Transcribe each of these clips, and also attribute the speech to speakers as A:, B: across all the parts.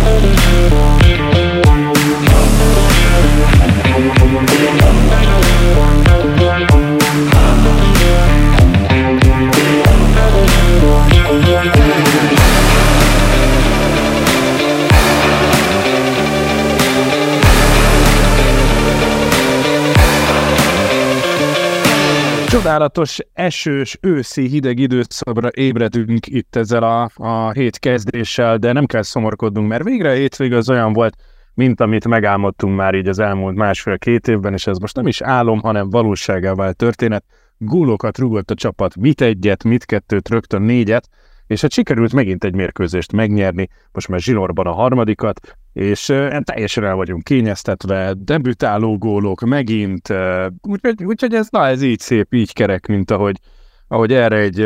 A: Thank Csodálatos, esős, őszi, hideg időszakra ébredünk itt ezzel a, a hét kezdéssel, de nem kell szomorkodnunk, mert végre a hétvég az olyan volt, mint amit megálmodtunk már így az elmúlt másfél-két évben, és ez most nem is álom, hanem valóságá vált történet. Gólokat rúgott a csapat, mit egyet, mit kettőt, rögtön négyet, és hát sikerült megint egy mérkőzést megnyerni, most már zsinórban a harmadikat, és uh, teljesen el vagyunk kényeztetve, debütáló gólok megint, úgyhogy, úgyhogy ez, na, ez így szép, így kerek, mint ahogy, ahogy erre egy,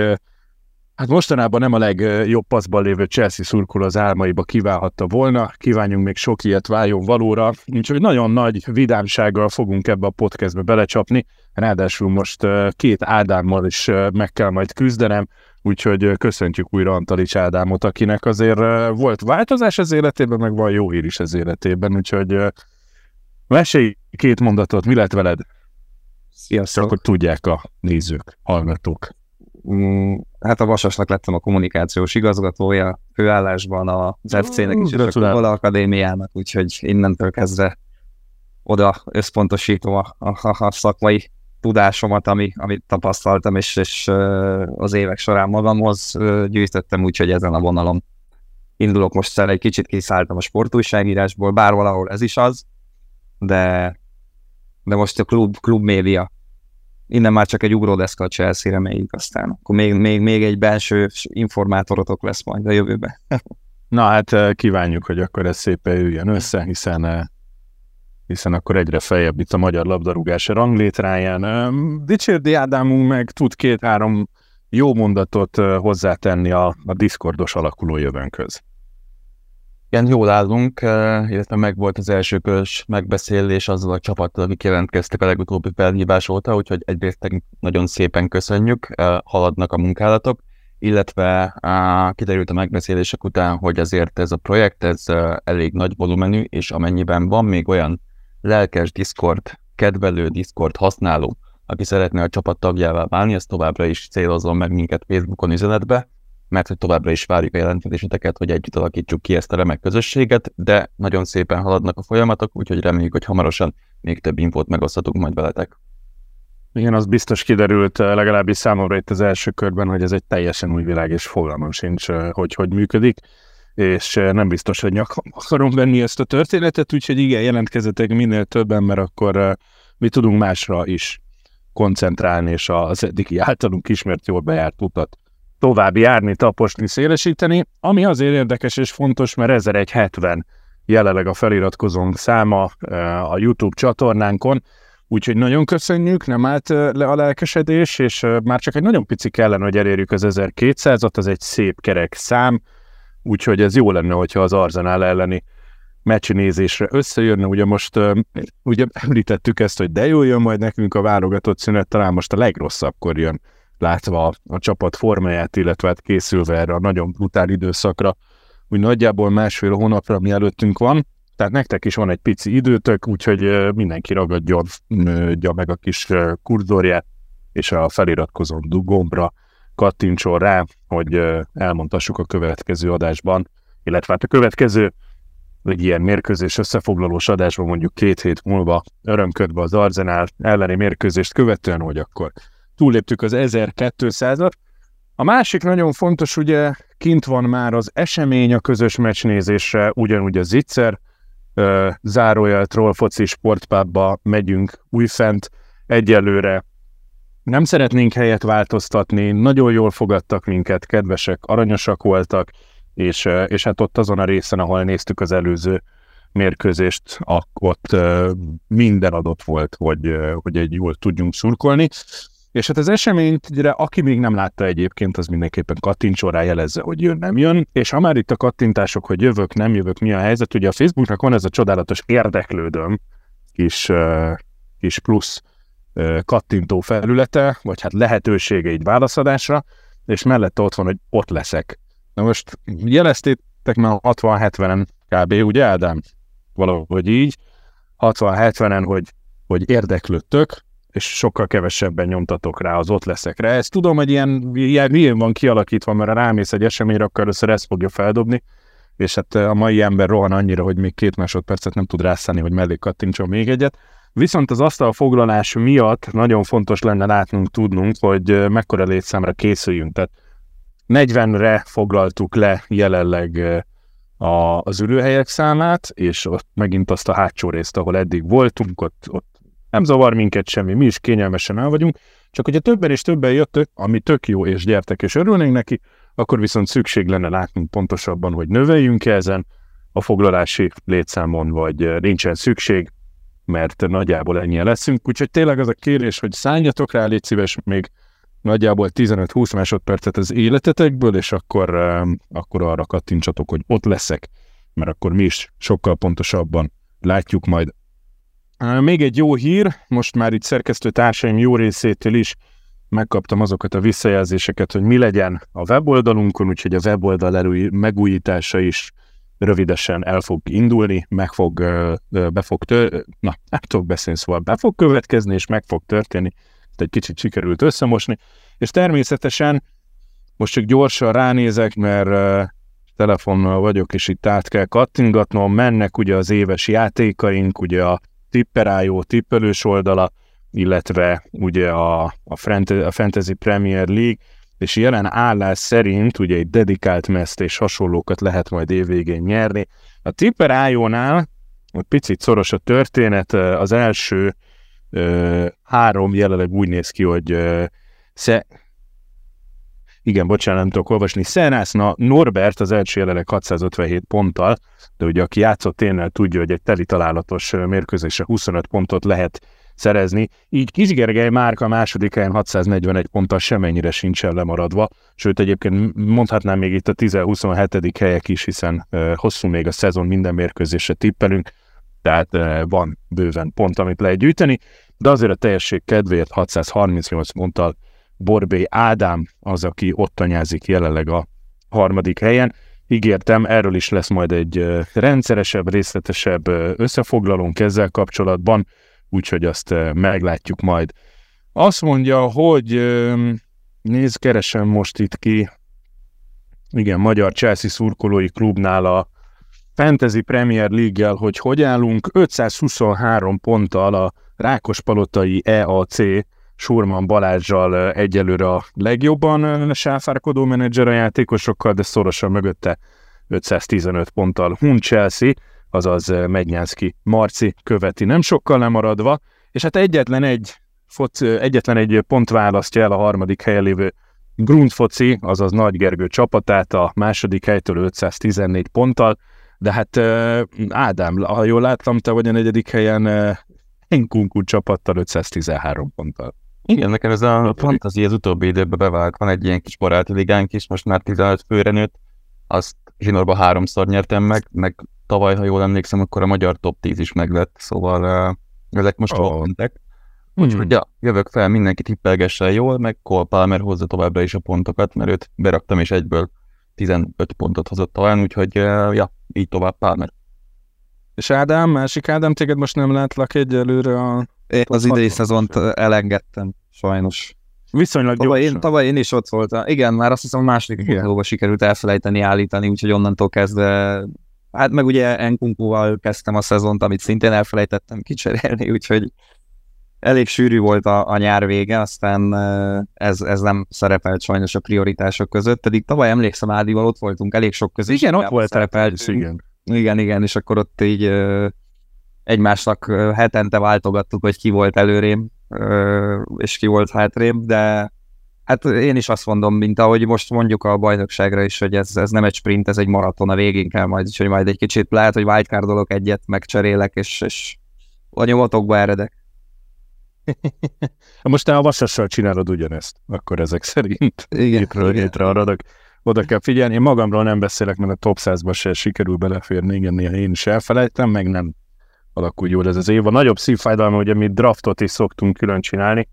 A: hát mostanában nem a legjobb paszban lévő Chelsea szurkol az álmaiba kiválhatta volna, kívánjunk még sok ilyet váljon valóra, úgyhogy nagyon nagy vidámsággal fogunk ebbe a podcastbe belecsapni, ráadásul most két Ádámmal is meg kell majd küzdenem, Úgyhogy köszöntjük újra Antalics Ádámot, akinek azért volt változás az életében, meg van jó hír is az életében, úgyhogy mesélj két mondatot, mi lett veled?
B: Sziasztok!
A: Akkor tudják a nézők, hallgatók.
B: Mm, hát a Vasasnak lettem a kommunikációs igazgatója, főállásban az FC-nek is, és a Akadémiának, úgyhogy innentől kezdve oda összpontosítom a, a, a szakmai tudásomat, ami, amit tapasztaltam, és, és az évek során magamhoz gyűjtöttem, úgyhogy ezen a vonalon indulok most el, egy kicsit kiszálltam a sportújságírásból, bár valahol ez is az, de, de most a klub, klub média. Innen már csak egy ugródeszka a Chelsea reméljük, aztán akkor még, még, még egy belső informátorotok lesz majd a jövőben.
A: Na hát kívánjuk, hogy akkor ez szépen üljön össze, hiszen hiszen akkor egyre feljebb itt a magyar labdarúgás ranglétráján. Dicsérdi Ádámunk meg tud két-három jó mondatot hozzátenni a, a Discordos alakuló jövőnkhöz.
C: Igen, jól állunk, illetve meg volt az első körös megbeszélés azzal a csapattal, akik jelentkeztek a legutóbbi felhívás óta, úgyhogy egyrészt nagyon szépen köszönjük, haladnak a munkálatok, illetve kiderült a megbeszélések után, hogy azért ez a projekt, ez elég nagy volumenű, és amennyiben van még olyan lelkes Discord, kedvelő Discord használó, aki szeretne a csapat tagjává válni, ez továbbra is célozzon meg minket Facebookon üzenetbe, mert hogy továbbra is várjuk a jelentkezéseteket, hogy együtt alakítsuk ki ezt a remek közösséget, de nagyon szépen haladnak a folyamatok, úgyhogy reméljük, hogy hamarosan még több infót megosztatunk majd veletek.
A: Igen, az biztos kiderült legalábbis számomra itt az első körben, hogy ez egy teljesen új világ, és fogalmam sincs, hogy hogy működik és eh, nem biztos, hogy nyakam akarom venni ezt a történetet, úgyhogy igen, jelentkezetek minél többen, mert akkor eh, mi tudunk másra is koncentrálni, és az eddigi általunk ismert jól bejárt utat tovább járni, taposni, szélesíteni, ami azért érdekes és fontos, mert 1170 jelenleg a feliratkozónk száma eh, a YouTube csatornánkon, úgyhogy nagyon köszönjük, nem állt le a lelkesedés, és már csak egy nagyon pici kellene, hogy elérjük az 1200-at, az egy szép kerek szám, úgyhogy ez jó lenne, hogyha az Arzenál elleni meccsnézésre összejönne. Ugye most ugye említettük ezt, hogy de jó jön majd nekünk a válogatott szünet, talán most a legrosszabbkor jön, látva a, a csapat formáját, illetve hát készülve erre a nagyon brutál időszakra, úgy nagyjából másfél hónapra, mi előttünk van, tehát nektek is van egy pici időtök, úgyhogy mindenki ragadjon meg a kis kurzorját, és a feliratkozó gombra kattintson rá, hogy elmondhassuk a következő adásban, illetve hát a következő egy ilyen mérkőzés összefoglalós adásban mondjuk két hét múlva örömködve az Arzenál elleni mérkőzést követően, hogy akkor túlléptük az 1200-at. A másik nagyon fontos, ugye kint van már az esemény a közös meccsnézésre, ugyanúgy a Zitzer, zárójel Trollfoci sportpábba megyünk újfent, egyelőre nem szeretnénk helyet változtatni, nagyon jól fogadtak minket, kedvesek, aranyosak voltak, és, és hát ott azon a részen, ahol néztük az előző mérkőzést, ott minden adott volt, hogy, hogy egy jól tudjunk szurkolni. És hát az eseményt, aki még nem látta egyébként, az mindenképpen kattintson rá, jelezze, hogy jön, nem jön. És ha már itt a kattintások, hogy jövök, nem jövök, mi a helyzet, ugye a Facebooknak van ez a csodálatos érdeklődöm kis, kis plusz kattintó felülete, vagy hát lehetősége egy válaszadásra, és mellette ott van, hogy ott leszek. Na most jeleztétek már 60-70-en kb. ugye Ádám? Valahogy így. 60-70-en, hogy, hogy érdeklődtök, és sokkal kevesebben nyomtatok rá az ott leszekre. Ezt tudom, hogy ilyen, ilyen, ilyen van kialakítva, mert ha rámész egy eseményre, akkor először ezt fogja feldobni, és hát a mai ember rohan annyira, hogy még két másodpercet nem tud rászállni, hogy mellé kattintson még egyet. Viszont az asztalfoglalás miatt nagyon fontos lenne látnunk, tudnunk, hogy mekkora létszámra készüljünk. Tehát 40-re foglaltuk le jelenleg a, az ülőhelyek számát, és ott megint azt a hátsó részt, ahol eddig voltunk, ott, ott nem zavar minket semmi, mi is kényelmesen el vagyunk, csak hogyha többen és többen jöttök, ami tök jó, és gyertek, és örülnénk neki, akkor viszont szükség lenne látnunk pontosabban, hogy növeljünk ezen a foglalási létszámon, vagy nincsen szükség, mert nagyjából ennyien leszünk. Úgyhogy tényleg az a kérés, hogy szálljatok rá, légy szíves még nagyjából 15-20 másodpercet az életetekből, és akkor, akkor arra kattintsatok, hogy ott leszek, mert akkor mi is sokkal pontosabban látjuk majd. Még egy jó hír, most már itt szerkesztő társaim jó részétől is megkaptam azokat a visszajelzéseket, hogy mi legyen a weboldalunkon, úgyhogy a weboldal megújítása is rövidesen el fog indulni, meg fog, be fog tör, na, nem tudok beszélni, szóval be fog következni, és meg fog történni. Egy kicsit sikerült összemosni, és természetesen most csak gyorsan ránézek, mert telefonnal vagyok, és itt át kell kattingatnom, mennek ugye az éves játékaink, ugye a Tipperájó tippelős oldala, illetve ugye a, a, Fantasy Premier League, és jelen állás szerint ugye egy dedikált meszt és hasonlókat lehet majd évvégén nyerni. A Tipper IO-nál picit szoros a történet, az első ö, három jelenleg úgy néz ki, hogy ö, sze, igen, bocsánat, nem tudok olvasni. Szenászna Norbert az első jelenleg 657 ponttal, de ugye aki játszott tényleg tudja, hogy egy teli találatos mérkőzésre 25 pontot lehet szerezni. Így Kisgergely Márka második helyen 641 ponttal semennyire sincsen lemaradva, sőt egyébként mondhatnám még itt a 10-27. helyek is, hiszen hosszú még a szezon, minden mérkőzésre tippelünk, tehát van bőven pont, amit lehet gyűjteni, de azért a teljesség kedvéért 638 ponttal Borbé Ádám az, aki ott anyázik jelenleg a harmadik helyen. Ígértem, erről is lesz majd egy rendszeresebb, részletesebb összefoglalónk ezzel kapcsolatban úgyhogy azt meglátjuk majd. Azt mondja, hogy nézd, keresem most itt ki, igen, Magyar Chelsea szurkolói klubnál a Fantasy Premier League-gel, hogy hogy állunk, 523 ponttal a Rákospalotai EAC Surman Balázsjal egyelőre a legjobban sáfárkodó menedzser a játékosokkal, de szorosan mögötte 515 ponttal Hun Chelsea, azaz Megnyánszki Marci követi nem sokkal lemaradva, és hát egyetlen egy, foci, egyetlen egy pont választja el a harmadik helyen lévő Grundfoci, azaz Nagy Gergő csapatát a második helytől 514 ponttal, de hát Ádám, ha jól láttam, te vagy a negyedik helyen Enkunku csapattal 513 ponttal.
C: Igen, nekem ez a fantasy az utóbbi időben bevált. Van egy ilyen kis baráti ligánk is, most már 15 főre nőtt, azt zsinórban háromszor nyertem meg, meg tavaly, ha jól emlékszem, akkor a magyar top 10 is meglett, szóval uh, ezek most oh. mentek. Úgyhogy hmm. ja, jövök fel, mindenki tippelgessen jól, meg Cole Palmer hozza továbbra is a pontokat, mert őt beraktam, és egyből 15 pontot hozott talán, úgyhogy uh, ja, így tovább Palmer.
A: És Ádám, másik Ádám, téged most nem látlak egyelőre a...
B: Én az idei szezont elengedtem, sajnos.
A: Viszonylag
B: tavaly gyorsan. Én, tavaly én is ott voltam. Igen, már azt hiszem a második fordulóban sikerült elfelejteni állítani, úgyhogy onnantól kezdve Hát meg ugye Enkunkuval kezdtem a szezont, amit szintén elfelejtettem kicserélni, úgyhogy elég sűrű volt a, a nyár vége, aztán ez, ez nem szerepelt sajnos a prioritások között, pedig tavaly emlékszem Ádival ott voltunk elég sok között.
A: Igen, ott volt szerepelt. Igen.
B: igen, igen, és akkor ott így egymásnak hetente váltogattuk, hogy ki volt előrém, és ki volt hátrém, de Hát én is azt mondom, mint ahogy most mondjuk a bajnokságra is, hogy ez, ez nem egy sprint, ez egy maraton a végén kell majd, hogy majd egy kicsit lehet, hogy wildcardolok egyet, megcserélek, és, és a nyomatokba eredek.
A: Most te a vasassal csinálod ugyanezt, akkor ezek szerint
B: igen,
A: hétről hétre aradok. Oda kell figyelni. Én magamról nem beszélek, mert a top 100-ba se sikerül beleférni, igen, néha én is elfelejtem, meg nem alakul jól ez az év. A nagyobb szívfájdalma, hogy mi draftot is szoktunk külön csinálni,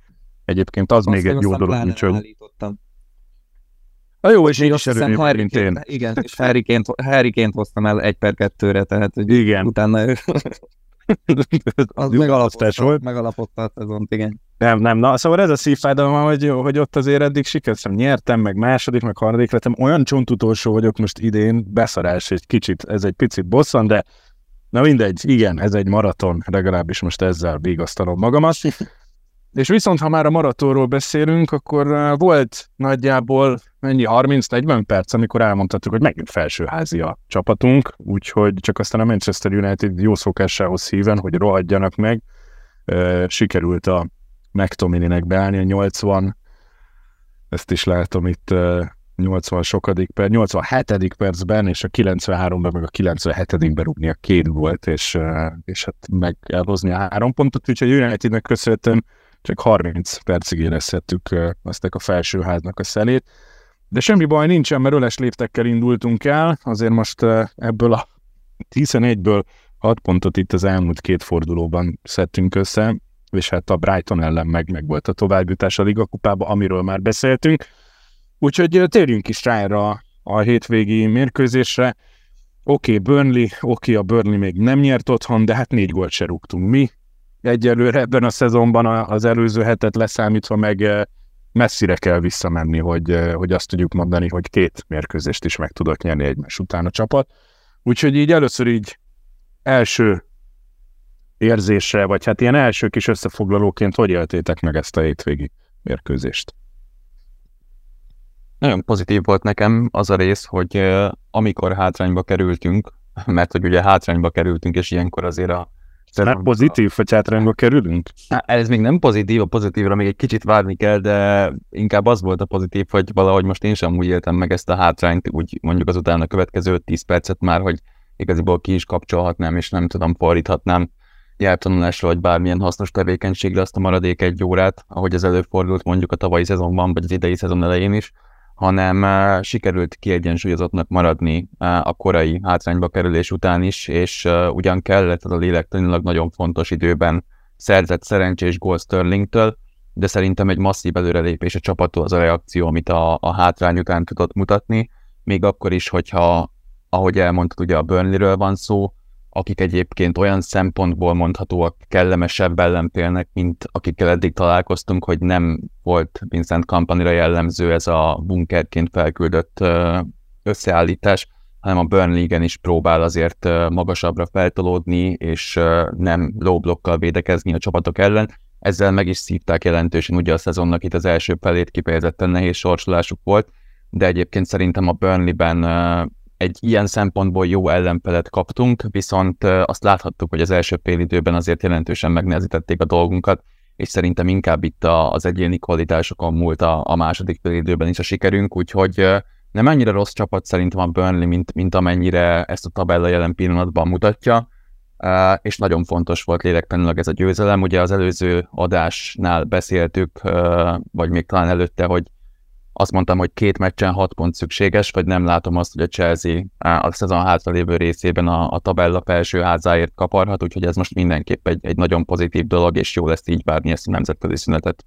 A: egyébként az azt még egy jó dolog, mint csak... Na jó, és így is erőbb, mint én.
B: Igen, és Harryként, Harryként hoztam el egy per kettőre, tehát hogy igen. utána ő... az megalapozta, volt. megalapozta a szezont, igen.
A: Nem, nem, na, szóval ez a szívfájdalom, hogy, hogy ott azért eddig sikerültem, nyertem, meg második, meg harmadik lettem, olyan csontutolsó vagyok most idén, beszarás egy kicsit, ez egy picit bosszan, de na mindegy, igen, ez egy maraton, legalábbis most ezzel vigasztalom magamat. És viszont, ha már a maratonról beszélünk, akkor volt nagyjából mennyi, 30-40 perc, amikor elmondhattuk, hogy megint felsőházi a csapatunk, úgyhogy csak aztán a Manchester United jó szokásához híven, hogy rohadjanak meg, sikerült a McTominaynek beállni a 80, ezt is látom itt 80 sokadik perc, 87. percben, és a 93-ben, meg a 97-ben rúgni a két volt, és, és hát meg elhozni a három pontot, úgyhogy Unitednek köszönhetően csak 30 percig érezhettük azt a felsőháznak a szelét. De semmi baj nincsen, mert öles léptekkel indultunk el, azért most ebből a 11-ből 6 pontot itt az elmúlt két fordulóban szedtünk össze, és hát a Brighton ellen meg, meg volt a továbbjutás a Liga kupába, amiről már beszéltünk. Úgyhogy térjünk is rá erre a, a hétvégi mérkőzésre. Oké, okay, Burnley, oké, okay, a Burnley még nem nyert otthon, de hát négy gólt se rúgtunk mi. Egyelőre ebben a szezonban az előző hetet leszámítva meg messzire kell visszamenni, hogy, hogy azt tudjuk mondani, hogy két mérkőzést is meg tudott nyerni egymás után a csapat. Úgyhogy így először így első érzésre, vagy hát ilyen első kis összefoglalóként hogy éltétek meg ezt a hétvégi mérkőzést?
C: Nagyon pozitív volt nekem az a rész, hogy amikor hátrányba kerültünk, mert hogy ugye hátrányba kerültünk, és ilyenkor azért a
A: nem pozitív, hogy hátrányba kerülünk?
C: Ez még nem pozitív, a pozitívra még egy kicsit várni kell, de inkább az volt a pozitív, hogy valahogy most én sem úgy éltem meg ezt a hátrányt, úgy mondjuk azután a következő 10 percet már, hogy igaziból ki is kapcsolhatnám, és nem tudom, fordíthatnám nyelvtanulásra, vagy bármilyen hasznos tevékenységre azt a maradék egy órát, ahogy ez előfordult mondjuk a tavalyi szezonban, vagy az idei szezon elején is, hanem sikerült kiegyensúlyozottnak maradni a korai hátrányba kerülés után is, és ugyan kellett az a lélektanilag nagyon fontos időben szerzett szerencsés gól Sterlingtől, de szerintem egy masszív előrelépés a csapattól az a reakció, amit a, a hátrány után tudott mutatni, még akkor is, hogyha, ahogy elmondtad, ugye a Burnley-ről van szó, akik egyébként olyan szempontból mondhatóak kellemesebb ellenfélnek, mint akikkel eddig találkoztunk, hogy nem volt Vincent Campanira jellemző ez a bunkerként felküldött összeállítás, hanem a Burnley-gen is próbál azért magasabbra feltolódni, és nem low blockkal védekezni a csapatok ellen. Ezzel meg is szívták jelentősen ugye a szezonnak itt az első felét kifejezetten nehéz sorsolásuk volt, de egyébként szerintem a Burnley-ben egy ilyen szempontból jó ellenfelet kaptunk, viszont azt láthattuk, hogy az első fél időben azért jelentősen megnehezítették a dolgunkat, és szerintem inkább itt az egyéni kvalitásokon múlt a, a második fél időben is a sikerünk, úgyhogy nem ennyire rossz csapat szerintem a Burnley, mint, mint amennyire ezt a tabella jelen pillanatban mutatja, és nagyon fontos volt lélektanilag ez a győzelem. Ugye az előző adásnál beszéltük, vagy még talán előtte, hogy azt mondtam, hogy két meccsen hat pont szükséges, vagy nem látom azt, hogy a Chelsea a szezon hátralévő részében a, a tabella felső házáért kaparhat, úgyhogy ez most mindenképp egy, egy nagyon pozitív dolog, és jó lesz így várni ezt a nemzetközi szünetet.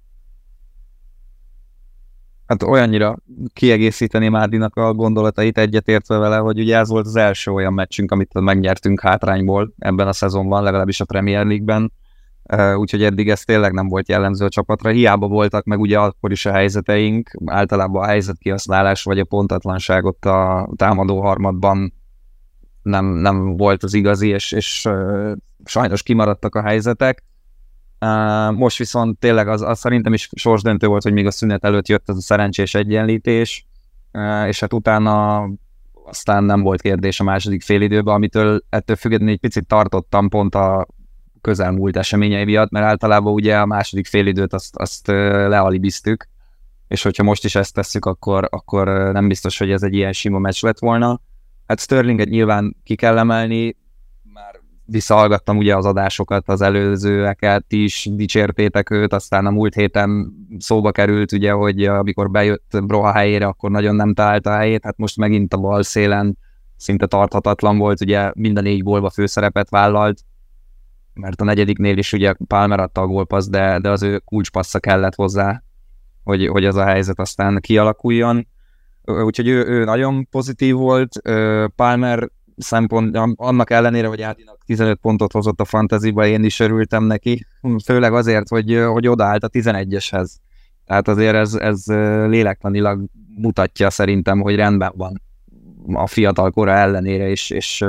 B: Hát olyannyira kiegészíteni Márdinak a gondolatait egyetértve vele, hogy ugye ez volt az első olyan meccsünk, amit megnyertünk hátrányból ebben a szezonban, legalábbis a Premier League-ben úgyhogy eddig ez tényleg nem volt jellemző a csapatra. Hiába voltak meg ugye akkor is a helyzeteink, általában a helyzetkihasználás vagy a pontatlanság ott a támadó harmadban nem, nem volt az igazi, és, és sajnos kimaradtak a helyzetek. Most viszont tényleg az, az szerintem is sorsdöntő volt, hogy még a szünet előtt jött az a szerencsés egyenlítés, és hát utána aztán nem volt kérdés a második félidőben, amitől ettől függetlenül egy picit tartottam pont a közelmúlt eseményei miatt, mert általában ugye a második félidőt azt, azt lealibiztük, és hogyha most is ezt tesszük, akkor, akkor nem biztos, hogy ez egy ilyen sima meccs lett volna. Hát Sterlinget nyilván ki kell emelni, már visszahallgattam ugye az adásokat, az előzőeket is, dicsértétek őt, aztán a múlt héten szóba került ugye, hogy amikor bejött Broha helyére, akkor nagyon nem találta a helyét, hát most megint a bal szélen szinte tarthatatlan volt, ugye minden négy gólba főszerepet vállalt, mert a negyediknél is ugye Palmer adta a gólpassz, de, de az ő kulcspassza kellett hozzá, hogy, hogy az a helyzet aztán kialakuljon. Úgyhogy ő, ő nagyon pozitív volt. Palmer szempont, annak ellenére, hogy Ádinak 15 pontot hozott a fantasyba, én is örültem neki, főleg azért, hogy, hogy odaállt a 11-eshez. Tehát azért ez, ez lélektanilag mutatja szerintem, hogy rendben van a fiatal kora ellenére, és, és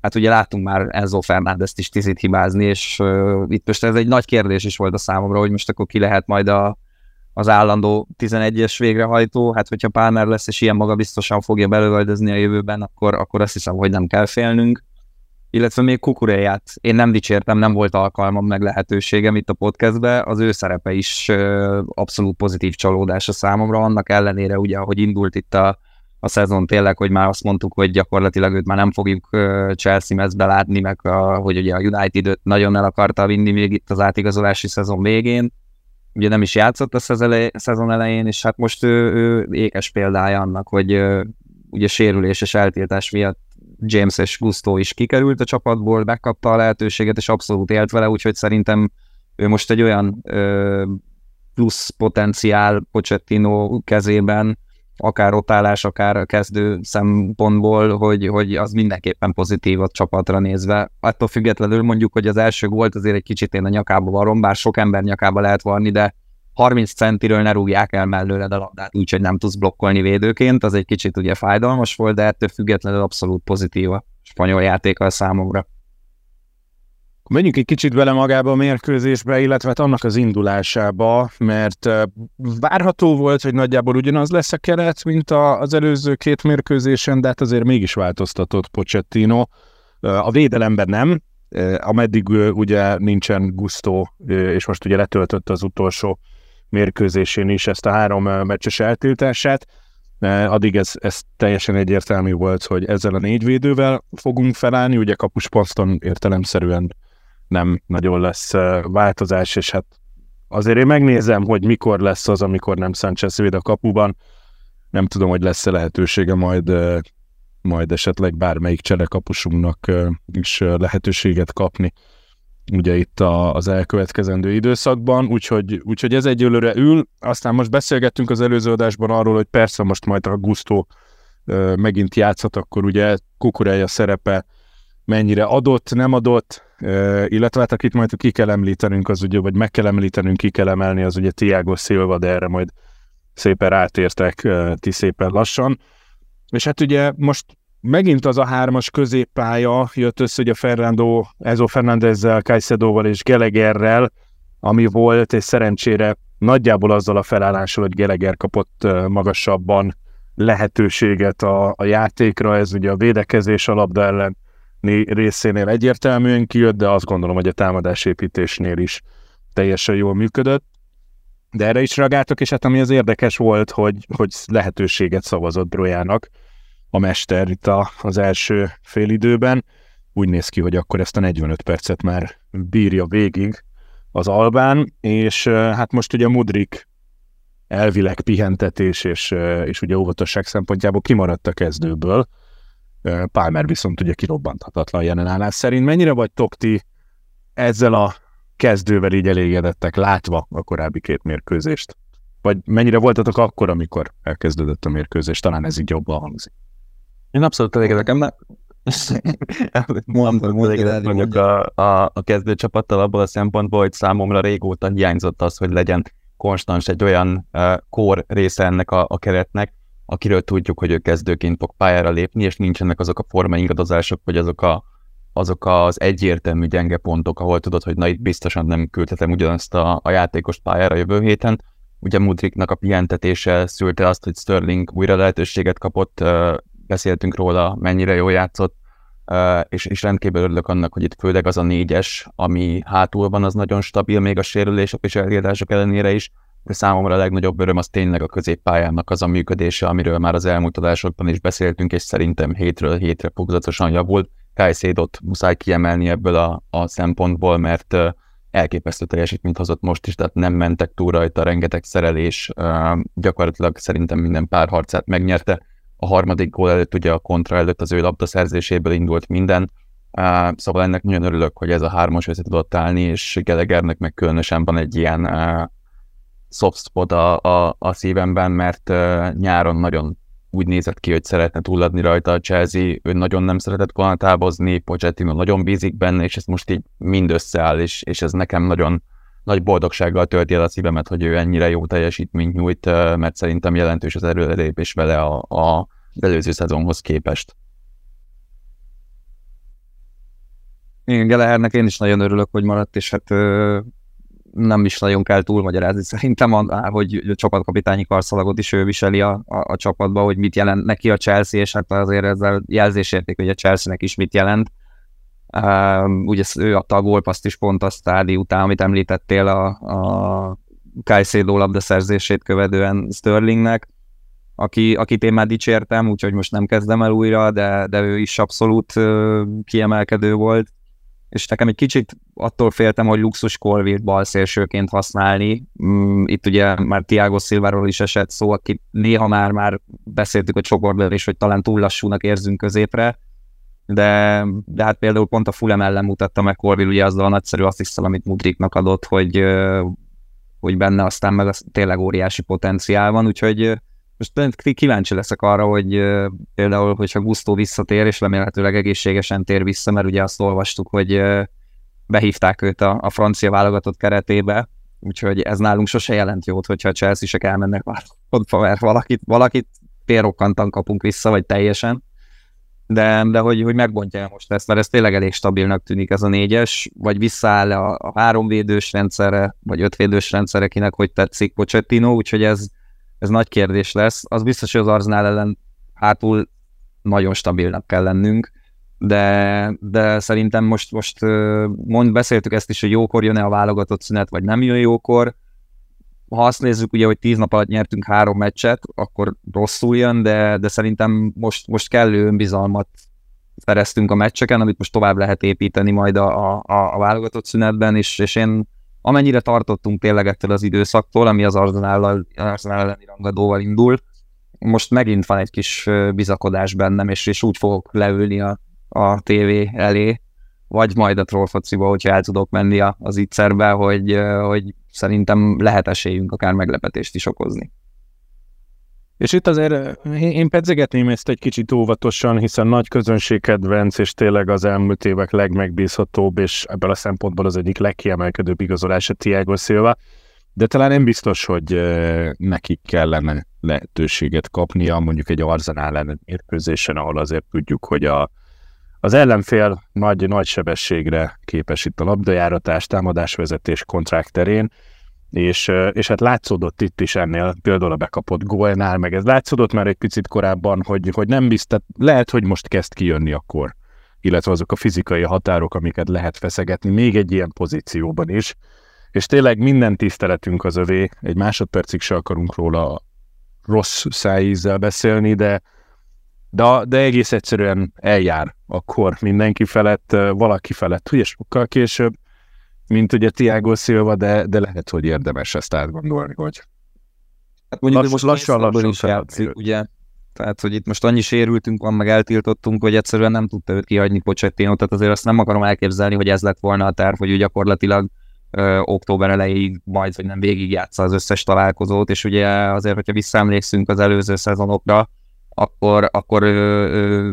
B: hát ugye láttunk már Enzo Fernández-t is tizit hibázni, és itt most ez egy nagy kérdés is volt a számomra, hogy most akkor ki lehet majd a, az állandó 11-es végrehajtó, hát hogyha Palmer lesz, és ilyen magabiztosan fogja belövöldözni a jövőben, akkor, akkor azt hiszem, hogy nem kell félnünk. Illetve még Kukuréját én nem dicsértem, nem volt alkalmam, meg lehetőségem itt a podcastbe, az ő szerepe is abszolút pozitív csalódás a számomra, annak ellenére ugye, ahogy indult itt a, a szezon tényleg, hogy már azt mondtuk, hogy gyakorlatilag őt már nem fogjuk Chelsea mezbe látni, meg a, hogy ugye a United nagyon el akarta vinni még itt az átigazolási szezon végén, ugye nem is játszott a szezon elején, és hát most ő, ő ékes példája annak, hogy ugye sérülés és eltiltás miatt James és Gusto is kikerült a csapatból, megkapta a lehetőséget, és abszolút élt vele, úgyhogy szerintem ő most egy olyan ö, plusz potenciál Pochettino kezében, akár rotálás, akár kezdő szempontból, hogy, hogy az mindenképpen pozitív a csapatra nézve. Attól függetlenül mondjuk, hogy az első volt azért egy kicsit én a nyakába varom, bár sok ember nyakába lehet varni, de 30 centiről ne rúgják el mellőled a labdát, úgyhogy nem tudsz blokkolni védőként, az egy kicsit ugye fájdalmas volt, de ettől függetlenül abszolút pozitív a spanyol játéka a számomra.
A: Menjünk egy kicsit vele magába a mérkőzésbe, illetve hát annak az indulásába, mert várható volt, hogy nagyjából ugyanaz lesz a keret, mint az előző két mérkőzésen, de hát azért mégis változtatott Pochettino. A védelemben nem, ameddig ugye nincsen Gusto, és most ugye letöltött az utolsó mérkőzésén is ezt a három meccses eltiltását, addig ez, ez teljesen egyértelmű volt, hogy ezzel a négy védővel fogunk felállni, ugye kapusposzton értelemszerűen nem nagyon lesz változás, és hát azért én megnézem, hogy mikor lesz az, amikor nem Sanchez véd a kapuban. Nem tudom, hogy lesz-e lehetősége majd, majd esetleg bármelyik cselekapusunknak is lehetőséget kapni ugye itt a, az elkövetkezendő időszakban, úgyhogy, úgyhogy ez egyelőre ül. Aztán most beszélgettünk az előző adásban arról, hogy persze most majd a Gusto megint játszhat, akkor ugye Kukureja szerepe mennyire adott, nem adott, illetve hát akit majd ki kell említenünk, az ugye, vagy meg kell említenünk, ki kell emelni, az ugye Tiago Silva, de erre majd szépen rátértek ti szépen lassan. És hát ugye most megint az a hármas középpálya jött össze, hogy a Fernando, Ezo Fernandezzel, Caicedoval és Gelegerrel, ami volt, és szerencsére nagyjából azzal a felállással, hogy Geleger kapott magasabban lehetőséget a, a játékra, ez ugye a védekezés a labda ellen részénél egyértelműen kijött, de azt gondolom, hogy a támadásépítésnél is teljesen jól működött. De erre is reagáltak, és hát ami az érdekes volt, hogy, hogy lehetőséget szavazott Brojának a mester itt a, az első félidőben. Úgy néz ki, hogy akkor ezt a 45 percet már bírja végig az Albán, és hát most ugye Mudrik elvileg pihentetés és, és ugye óvatosság szempontjából kimaradt a kezdőből, Palmer viszont ugye kirobbanthatatlan jelenállás szerint. Mennyire vagytok ti ezzel a kezdővel így elégedettek, látva a korábbi két mérkőzést? Vagy mennyire voltatok akkor, amikor elkezdődött a mérkőzés? Talán ez így jobban hangzik.
C: Én abszolút elégedek, nem? Mondom, mondjuk a, a, a kezdőcsapattal abból a szempontból, hogy számomra régóta hiányzott az, hogy legyen konstans egy olyan uh, kor része ennek a, a keretnek, akiről tudjuk, hogy ő kezdőként fog pályára lépni, és nincsenek azok a formaingadozások, vagy azok, a, azok az egyértelmű gyenge pontok, ahol tudod, hogy na itt biztosan nem küldhetem ugyanazt a, a játékost pályára jövő héten. Ugye Mudriknak a pihentetése szülte azt, hogy Sterling újra lehetőséget kapott, beszéltünk róla, mennyire jól játszott, és, és rendkívül örülök annak, hogy itt főleg az a négyes, ami hátul van, az nagyon stabil, még a sérülések és elhíradások ellenére is, számomra a legnagyobb öröm az tényleg a középpályának az a működése, amiről már az elmúlt adásokban is beszéltünk, és szerintem hétről hétre fokozatosan javult. Kajszédot muszáj kiemelni ebből a, a szempontból, mert elképesztő teljesítményt hozott most is, tehát nem mentek túl rajta, rengeteg szerelés, gyakorlatilag szerintem minden párharcát megnyerte. A harmadik gól előtt, ugye a kontra előtt az ő labdaszerzéséből indult minden, szóval ennek nagyon örülök, hogy ez a hármas össze tudott állni, és Gelegernek meg különösen van egy ilyen soft spot a, a, a szívemben, mert uh, nyáron nagyon úgy nézett ki, hogy szeretne túladni rajta a Chelsea, ő nagyon nem szeretett volna távozni, Pochettino nagyon bízik benne, és ez most így mind összeáll, és, és ez nekem nagyon nagy boldogsággal tölti el a szívemet, hogy ő ennyire jó teljesítményt nyújt, mert szerintem jelentős az erőlépés vele a, a előző szezonhoz képest.
B: Igen, Gelehernek én is nagyon örülök, hogy maradt, és hát nem is nagyon kell túlmagyarázni szerintem, hogy a csapatkapitányi karszalagot is ő viseli a, a, a csapatba, hogy mit jelent neki a Chelsea, és hát azért ezzel jelzésérték, hogy a Chelsea-nek is mit jelent. Uh, ugye ő adta a gólpaszt is pont a stádi után, amit említettél a, a Kajszédó labdaszerzését követően Sterlingnek, aki, akit én már dicsértem, úgyhogy most nem kezdem el újra, de, de ő is abszolút uh, kiemelkedő volt és nekem egy kicsit attól féltem, hogy luxus Colville balszélsőként használni. Mm, itt ugye már Tiago Silváról is esett szó, aki néha már, már beszéltük a csoportban is, hogy talán túl lassúnak érzünk középre, de, de hát például pont a Fulham ellen mutatta meg Colville ugye azzal a nagyszerű asszisztal, amit Mudriknak adott, hogy, hogy benne aztán meg az tényleg óriási potenciál van, úgyhogy most kíváncsi leszek arra, hogy például, hogyha Gusto visszatér, és remélhetőleg egészségesen tér vissza, mert ugye azt olvastuk, hogy behívták őt a, a francia válogatott keretébe, úgyhogy ez nálunk sose jelent jót, hogyha a Chelsea-sek elmennek válogatva, mert valakit, valakit térokkantan kapunk vissza, vagy teljesen. De, de hogy, hogy megbontja most ezt, mert ez tényleg elég stabilnak tűnik ez a négyes, vagy visszaáll a, a háromvédős rendszerre, vagy ötvédős rendszerre, kinek hogy tetszik Pochettino, úgyhogy ez, ez nagy kérdés lesz. Az biztos, hogy az Arsenal ellen hátul nagyon stabilnak kell lennünk, de, de szerintem most, most mond, beszéltük ezt is, hogy jókor jön-e a válogatott szünet, vagy nem jön jókor. Ha azt nézzük, ugye, hogy tíz nap alatt nyertünk három meccset, akkor rosszul jön, de, de szerintem most, most kellő önbizalmat szereztünk a meccseken, amit most tovább lehet építeni majd a, a, a válogatott szünetben, és, és én amennyire tartottunk tényleg ettől az időszaktól, ami az Arsenal elleni rangadóval indul, most megint van egy kis bizakodás bennem, és, és úgy fogok leülni a, a tévé elé, vagy majd a trollfociba, hogyha el tudok menni az ígyszerbe, hogy, hogy szerintem lehet esélyünk akár meglepetést is okozni.
A: És itt azért én pedzegetném ezt egy kicsit óvatosan, hiszen nagy közönségkedvenc, és tényleg az elmúlt évek legmegbízhatóbb, és ebből a szempontból az egyik legkiemelkedőbb igazolása Tiago Silva, de talán nem biztos, hogy nekik kellene lehetőséget kapnia, mondjuk egy Arzenál ellen mérkőzésen, ahol azért tudjuk, hogy a, az ellenfél nagy, nagy sebességre képes itt a labdajáratás, támadásvezetés kontrakt terén, és, és hát látszódott itt is ennél, például a bekapott gólnál, meg ez látszódott már egy picit korábban, hogy, hogy nem biztos, lehet, hogy most kezd kijönni akkor, illetve azok a fizikai határok, amiket lehet feszegetni, még egy ilyen pozícióban is, és tényleg minden tiszteletünk az övé, egy másodpercig se akarunk róla rossz szájízzel beszélni, de, de, de egész egyszerűen eljár akkor mindenki felett, valaki felett, ugye sokkal később, mint ugye Tiago Silva, de, de lehet, hogy érdemes ezt átgondolni, hogy
B: hát mondjuk, Lass, most lassan, lassan is játszik, ugye? Tehát, hogy itt most annyi sérültünk van, meg eltiltottunk, hogy egyszerűen nem tudta őt kihagyni Pochettino, tehát azért azt nem akarom elképzelni, hogy ez lett volna a terv, hogy ő gyakorlatilag ö, október elejéig majd, hogy nem végig játsza az összes találkozót, és ugye azért, hogyha visszaemlékszünk az előző szezonokra, akkor, akkor ö, ö,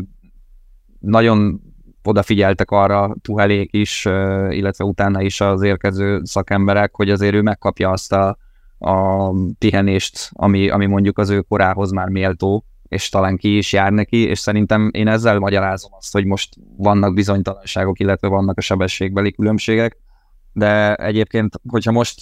B: nagyon odafigyeltek arra Tuhelék is, illetve utána is az érkező szakemberek, hogy azért ő megkapja azt a, a pihenést, ami, ami mondjuk az ő korához már méltó, és talán ki is jár neki, és szerintem én ezzel magyarázom azt, hogy most vannak bizonytalanságok, illetve vannak a sebességbeli különbségek, de egyébként, hogyha most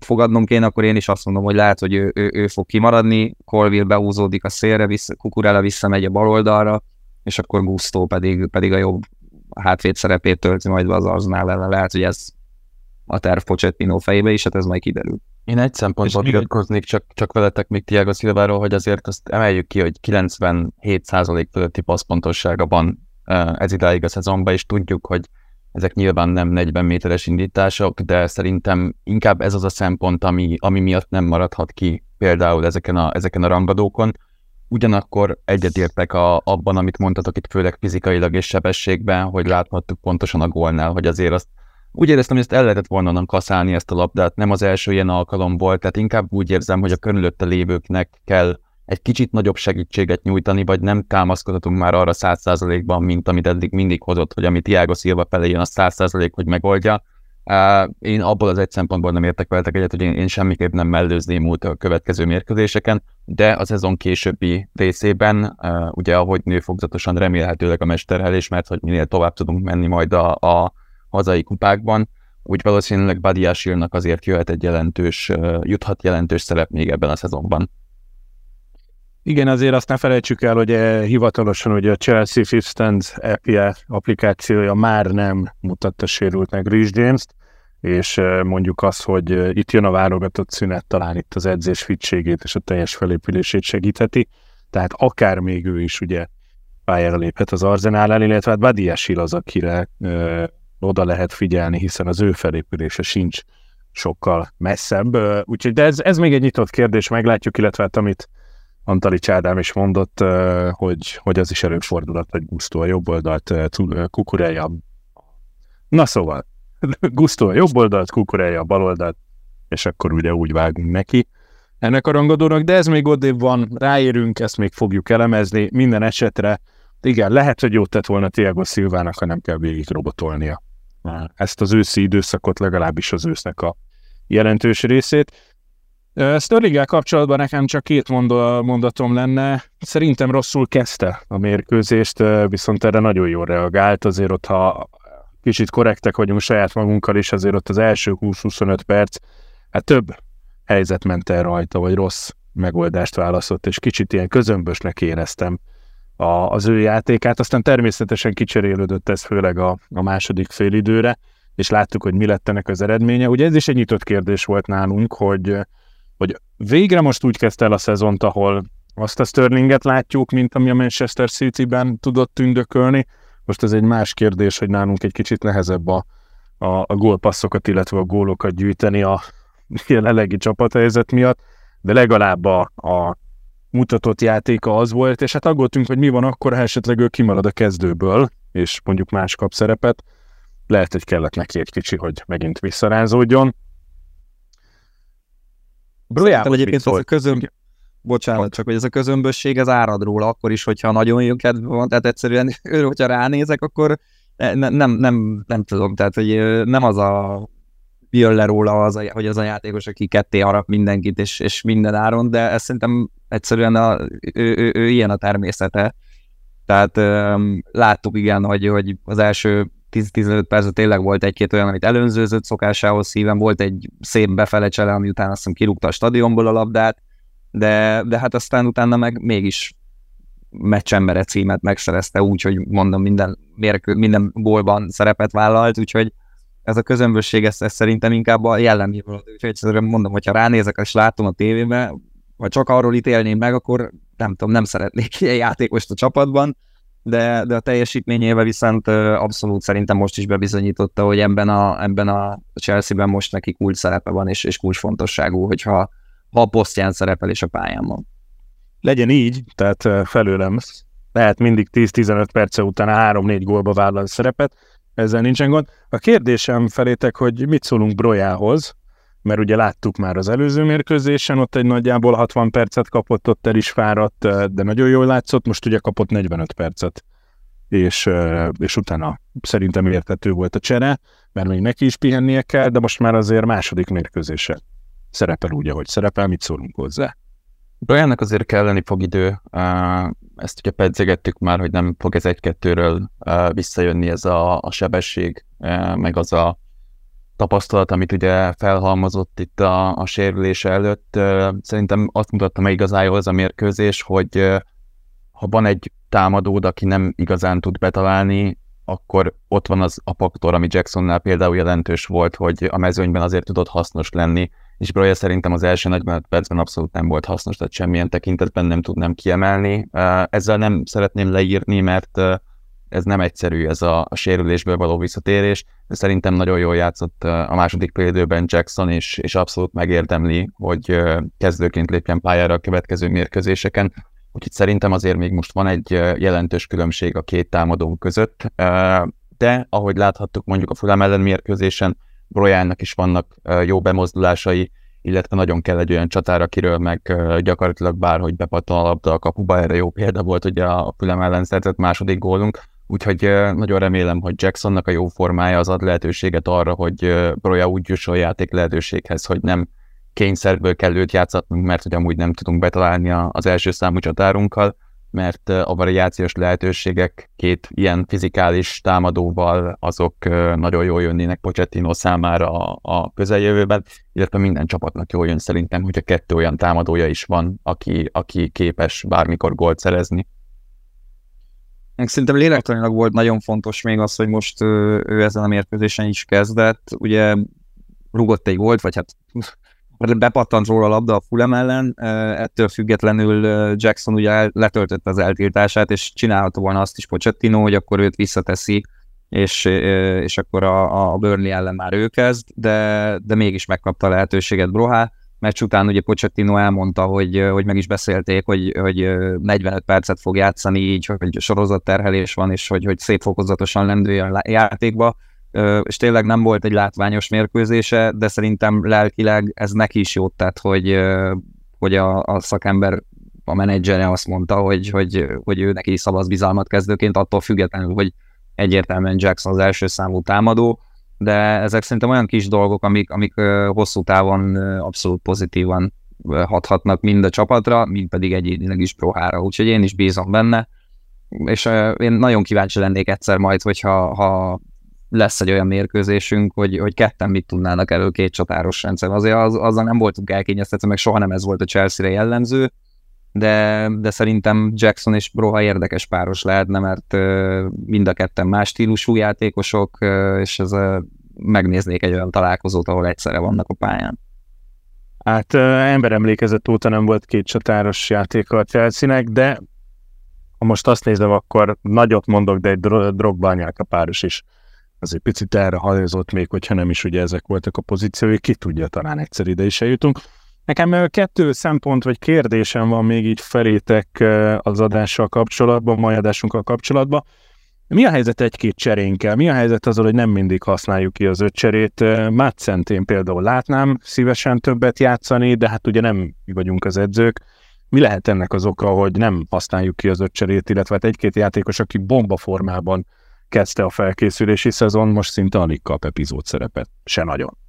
B: fogadnom kéne, akkor én is azt mondom, hogy lehet, hogy ő, ő, ő fog kimaradni, Colville beúzódik a szélre, vissza, Kukurella visszamegy a bal oldalra, és akkor Gusto pedig, pedig a jobb hátvéd szerepét tölti majd be az Arsenal ellen. Lehet, hogy ez a terv Pochettino fejébe is, hát ez majd kiderül.
C: Én egy szempontból vitatkoznék csak, csak veletek még Tiago Silváról, hogy azért azt emeljük ki, hogy 97% fölötti passzpontossága van ez idáig a szezonban, és tudjuk, hogy ezek nyilván nem 40 méteres indítások, de szerintem inkább ez az a szempont, ami, ami miatt nem maradhat ki például ezeken a, ezeken a rangadókon ugyanakkor egyetértek a, abban, amit mondtatok itt, főleg fizikailag és sebességben, hogy láthattuk pontosan a gólnál, hogy azért azt úgy éreztem, hogy ezt el lehetett volna kaszálni ezt a labdát, nem az első ilyen alkalom volt, tehát inkább úgy érzem, hogy a körülötte lévőknek kell egy kicsit nagyobb segítséget nyújtani, vagy nem támaszkodhatunk már arra száz százalékban, mint amit eddig mindig hozott, hogy amit Tiago Silva felé jön, a száz százalék, hogy megoldja. Én abból az egy szempontból nem értek veletek egyet, hogy én, én semmiképp nem mellőzném út a következő mérkőzéseken, de a szezon későbbi részében, ugye ahogy nő fogzatosan remélhetőleg a mesterhelés, mert hogy minél tovább tudunk menni majd a, a hazai kupákban, úgy valószínűleg Badiásírnak azért jöhet egy jelentős, juthat jelentős szerep még ebben a szezonban.
A: Igen, azért azt ne felejtsük el, hogy hivatalosan hogy a Chelsea Fifth Stand applikációja már nem mutatta sérültnek Rhys James-t, és mondjuk az, hogy itt jön a válogatott szünet, talán itt az edzés fitségét és a teljes felépülését segítheti, tehát akár még ő is ugye pályára léphet az Arzenál illetve hát Badiasil az, akire ö, oda lehet figyelni, hiszen az ő felépülése sincs sokkal messzebb. Úgyhogy, de ez, ez még egy nyitott kérdés, meglátjuk, illetve hát amit Antali Csádám is mondott, hogy, hogy az is előfordulhat, hogy Gusztó a jobb oldalt, Kukureja. Na szóval, Gusztó a jobb oldalt, Kukureja a bal oldalt, és akkor ugye úgy vágunk neki ennek a rangadónak, de ez még odébb van, ráérünk, ezt még fogjuk elemezni, minden esetre, igen, lehet, hogy jót tett volna Tiago Szilvának, ha nem kell végig robotolnia. Ezt az őszi időszakot, legalábbis az ősznek a jelentős részét. Sterlinggel kapcsolatban nekem csak két mondatom lenne. Szerintem rosszul kezdte a mérkőzést, viszont erre nagyon jól reagált. Azért ott, ha kicsit korrektek vagyunk saját magunkkal is, azért ott az első 20-25 perc, hát több helyzet ment el rajta, vagy rossz megoldást választott, és kicsit ilyen közömbösnek éreztem a, az ő játékát. Aztán természetesen kicserélődött ez főleg a, a második félidőre, és láttuk, hogy mi lett ennek az eredménye. Ugye ez is egy nyitott kérdés volt nálunk, hogy hogy végre most úgy kezdte el a szezont, ahol azt a Sterlinget látjuk, mint ami a Manchester City-ben tudott tündökölni. Most ez egy más kérdés, hogy nálunk egy kicsit nehezebb a, a, a gólpasszokat, illetve a gólokat gyűjteni a jelenlegi csapathelyzet miatt, de legalább a, a mutatott játéka az volt, és hát aggódtunk, hogy mi van akkor, ha esetleg ő kimarad a kezdőből, és mondjuk más kap szerepet. Lehet, hogy kellett neki egy kicsi, hogy megint visszarázódjon.
B: Brujában egyébként ez a közöm... Bocsánat, csak hogy ez a közömbösség, ez árad róla akkor is, hogyha nagyon jó kedve van, tehát egyszerűen ő, hogyha ránézek, akkor ne, nem, nem, nem tudom, tehát hogy nem az a jön le róla, az a, hogy az a játékos, aki ketté harap mindenkit, és, és minden áron, de ez szerintem egyszerűen a, ő, ő, ő ilyen a természete. Tehát um, láttuk igen, hogy, hogy az első 10-15 percet tényleg volt egy-két olyan, amit előnzőzött szokásához szíven, volt egy szép befele csele, ami után azt hiszem kirúgta a stadionból a labdát, de, de hát aztán utána meg mégis meccsembere címet megszerezte úgy, hogy mondom, minden, mérkő, minden gólban szerepet vállalt, úgyhogy ez a közömbösség, ez, ez szerintem inkább a jelleméből. Úgyhogy mondom, hogyha ránézek és látom a tévébe, vagy csak arról ítélném meg, akkor nem tudom, nem szeretnék ilyen játékost a csapatban, de, de a teljesítményével viszont abszolút szerintem most is bebizonyította, hogy ebben a, ebben a Chelsea-ben most neki kulcs szerepe van, és, és kulcsfontosságú, hogyha ha a posztján szerepel és a pályán van.
A: Legyen így, tehát felőlem lehet mindig 10-15 perce után 3-4 gólba vállal szerepet, ezzel nincsen gond. A kérdésem felétek, hogy mit szólunk Brojához, mert ugye láttuk már az előző mérkőzésen, ott egy nagyjából 60 percet kapott, ott el is fáradt, de nagyon jól látszott, most ugye kapott 45 percet, és, és utána szerintem értető volt a csere, mert még neki is pihennie kell, de most már azért második mérkőzése szerepel úgy, ahogy szerepel, mit szólunk hozzá?
C: Briannak azért kelleni fog idő, ezt ugye pedzegettük már, hogy nem fog ez egy-kettőről visszajönni ez a, a sebesség, meg az a tapasztalat, amit ugye felhalmozott itt a, a sérülése előtt, szerintem azt mutatta meg igazán jól az a mérkőzés, hogy ha van egy támadód, aki nem igazán tud betalálni, akkor ott van az a faktor, ami Jacksonnál például jelentős volt, hogy a mezőnyben azért tudott hasznos lenni, és Broja szerintem az első 45 percben abszolút nem volt hasznos, tehát semmilyen tekintetben nem tudnám kiemelni. Ezzel nem szeretném leírni, mert ez nem egyszerű, ez a, a sérülésből való visszatérés, szerintem nagyon jól játszott a második félidőben Jackson, és, és abszolút megérdemli, hogy kezdőként lépjen pályára a következő mérkőzéseken. úgyhogy szerintem azért még most van egy jelentős különbség a két támadónk között, de ahogy láthattuk mondjuk a Fulham ellen mérkőzésen, Brojának is vannak jó bemozdulásai, illetve nagyon kell egy olyan csatár, akiről meg gyakorlatilag bárhogy bepattan a labda a kapuba, erre jó példa volt ugye a Fulham ellen szerzett második gólunk, úgyhogy nagyon remélem, hogy Jacksonnak a jó formája az ad lehetőséget arra, hogy Broja úgy jusson játék lehetőséghez, hogy nem kényszerből kell őt játszatnunk, mert hogy amúgy nem tudunk betalálni az első számú csatárunkkal, mert a variációs lehetőségek két ilyen fizikális támadóval azok nagyon jól jönnének Pochettino számára a közeljövőben, illetve minden csapatnak jól jön szerintem, a kettő olyan támadója is van, aki, aki képes bármikor gólt szerezni.
B: Szerintem lélektanilag volt nagyon fontos még az, hogy most ő ezen a mérkőzésen is kezdett. Ugye rugott egy volt, vagy hát bepattant róla a labda a Fulham ellen, ettől függetlenül Jackson ugye letöltötte az eltiltását, és csinálható volna azt is Pochettino, hogy akkor őt visszateszi, és, és akkor a, a Burnley ellen már ő kezd, de, de mégis megkapta a lehetőséget Broha. Meccs után ugye Pochettino elmondta, hogy, hogy meg is beszélték, hogy, hogy 45 percet fog játszani így, hogy sorozatterhelés van, és hogy, hogy szép fokozatosan lendüljön a játékba. És tényleg nem volt egy látványos mérkőzése, de szerintem lelkileg ez neki is jót tett, hogy, hogy a, a szakember, a menedzsere azt mondta, hogy, hogy, hogy ő neki szavaz bizalmat kezdőként, attól függetlenül, hogy egyértelműen Jackson az első számú támadó, de ezek szerintem olyan kis dolgok, amik, amik hosszú távon abszolút pozitívan hathatnak mind a csapatra, mind pedig egyénileg is Prohára, úgyhogy én is bízom benne, és én nagyon kíváncsi lennék egyszer majd, hogyha ha lesz egy olyan mérkőzésünk, hogy, hogy ketten mit tudnának elő két csatáros rendszer. Azért az, azzal nem voltunk elkényeztetve, meg soha nem ez volt a Chelsea-re jellemző, de, de szerintem Jackson és Broha érdekes páros lehetne, mert mind a ketten más stílusú játékosok, és ez megnéznék egy olyan találkozót, ahol egyszerre vannak a pályán.
A: Hát ember emlékezett óta nem volt két csatáros játéka a chelsea de ha most azt nézem, akkor nagyot mondok, de egy drogba a páros is azért picit erre hajózott még, hogyha nem is ugye ezek voltak a pozíciói, ki tudja, talán egyszer ide is eljutunk. Nekem kettő szempont vagy kérdésem van még így felétek az adással kapcsolatban, mai adásunkkal kapcsolatban. Mi a helyzet egy-két cserénkkel? Mi a helyzet azzal, hogy nem mindig használjuk ki az öt cserét? Mátszent én például látnám szívesen többet játszani, de hát ugye nem mi vagyunk az edzők. Mi lehet ennek az oka, hogy nem használjuk ki az öt cserét, illetve hát egy-két játékos, aki bomba formában kezdte a felkészülési szezon, most szinte alig kap epizód szerepet, se nagyon.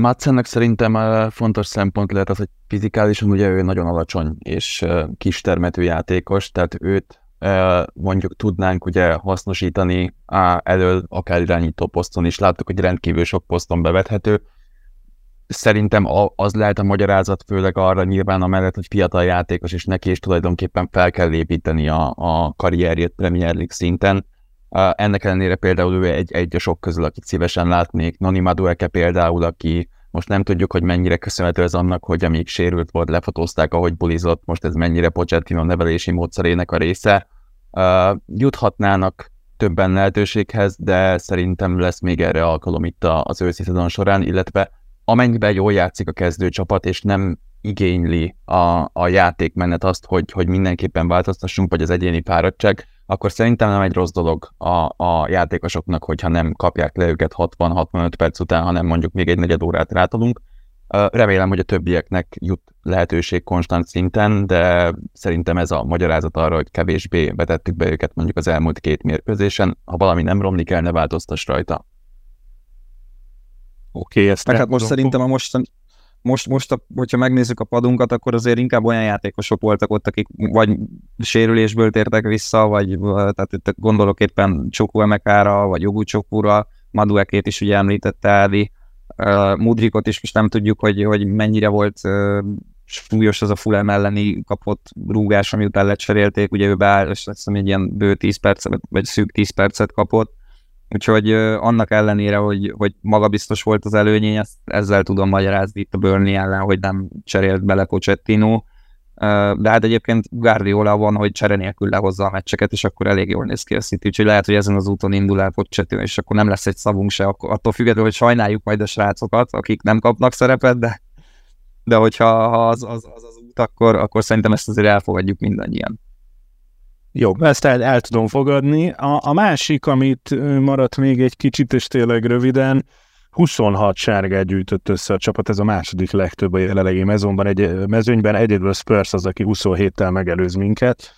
C: Madsennek szerintem fontos szempont lehet az, hogy fizikálisan ugye ő nagyon alacsony és kis termetű játékos, tehát őt mondjuk tudnánk ugye hasznosítani elől akár irányító poszton is. Láttuk, hogy rendkívül sok poszton bevethető. Szerintem az lehet a magyarázat, főleg arra nyilván amellett, hogy fiatal játékos, és neki is tulajdonképpen fel kell építeni a, a karrierjét Premier League szinten ennek ellenére például ő egy, egy a sok közül, akit szívesen látnék. Noni Madueke például, aki most nem tudjuk, hogy mennyire köszönhető ez annak, hogy amíg sérült volt, lefotózták, ahogy bulizott, most ez mennyire Pochettino nevelési módszerének a része. Uh, juthatnának többen lehetőséghez, de szerintem lesz még erre alkalom itt az őszi szezon során, illetve amennyiben jól játszik a kezdőcsapat, és nem igényli a, a játékmenet azt, hogy, hogy mindenképpen változtassunk, vagy az egyéni fáradtság, akkor szerintem nem egy rossz dolog a, a játékosoknak, hogyha nem kapják le őket 60-65 perc után, hanem mondjuk még egy negyed órát rátadunk. Remélem, hogy a többieknek jut lehetőség konstant szinten, de szerintem ez a magyarázat arra, hogy kevésbé vetettük be őket mondjuk az elmúlt két mérkőzésen. Ha valami nem romlik el, ne változtass rajta.
B: Oké, okay, ezt hát most szerintem a mostan, most, most a, hogyha megnézzük a padunkat, akkor azért inkább olyan játékosok voltak ott, akik vagy sérülésből tértek vissza, vagy tehát itt gondolok éppen Csokú Emekára, vagy Jogu Csokúra, Maduekét is ugye említette Ádi, Mudrikot is most nem tudjuk, hogy, hogy mennyire volt uh, súlyos az a Fulham elleni kapott rúgás, ami után lecserélték, ugye ő beáll, és azt hiszem egy ilyen bő 10 percet, vagy szűk 10 percet kapott, Úgyhogy annak ellenére, hogy, hogy magabiztos volt az előnye, ezt, ezzel tudom magyarázni itt a Burnley ellen, hogy nem cserélt bele Pochettino. De hát egyébként Guardiola van, hogy csere nélkül lehozza a meccseket, és akkor elég jól néz ki a City. Úgyhogy lehet, hogy ezen az úton indul el Pochettino, és akkor nem lesz egy szavunk se, attól függetlenül, hogy sajnáljuk majd a srácokat, akik nem kapnak szerepet, de, de hogyha ha az, az, az, az akkor, akkor szerintem ezt azért elfogadjuk mindannyian.
A: Jó, ezt el, el tudom fogadni. A, a másik, amit maradt még egy kicsit, és tényleg röviden, 26 sárgát gyűjtött össze a csapat, ez a második legtöbb a jelenlegi mezőnben, egy, mezőnyben egyedül Spurs az, aki 27-tel megelőz minket.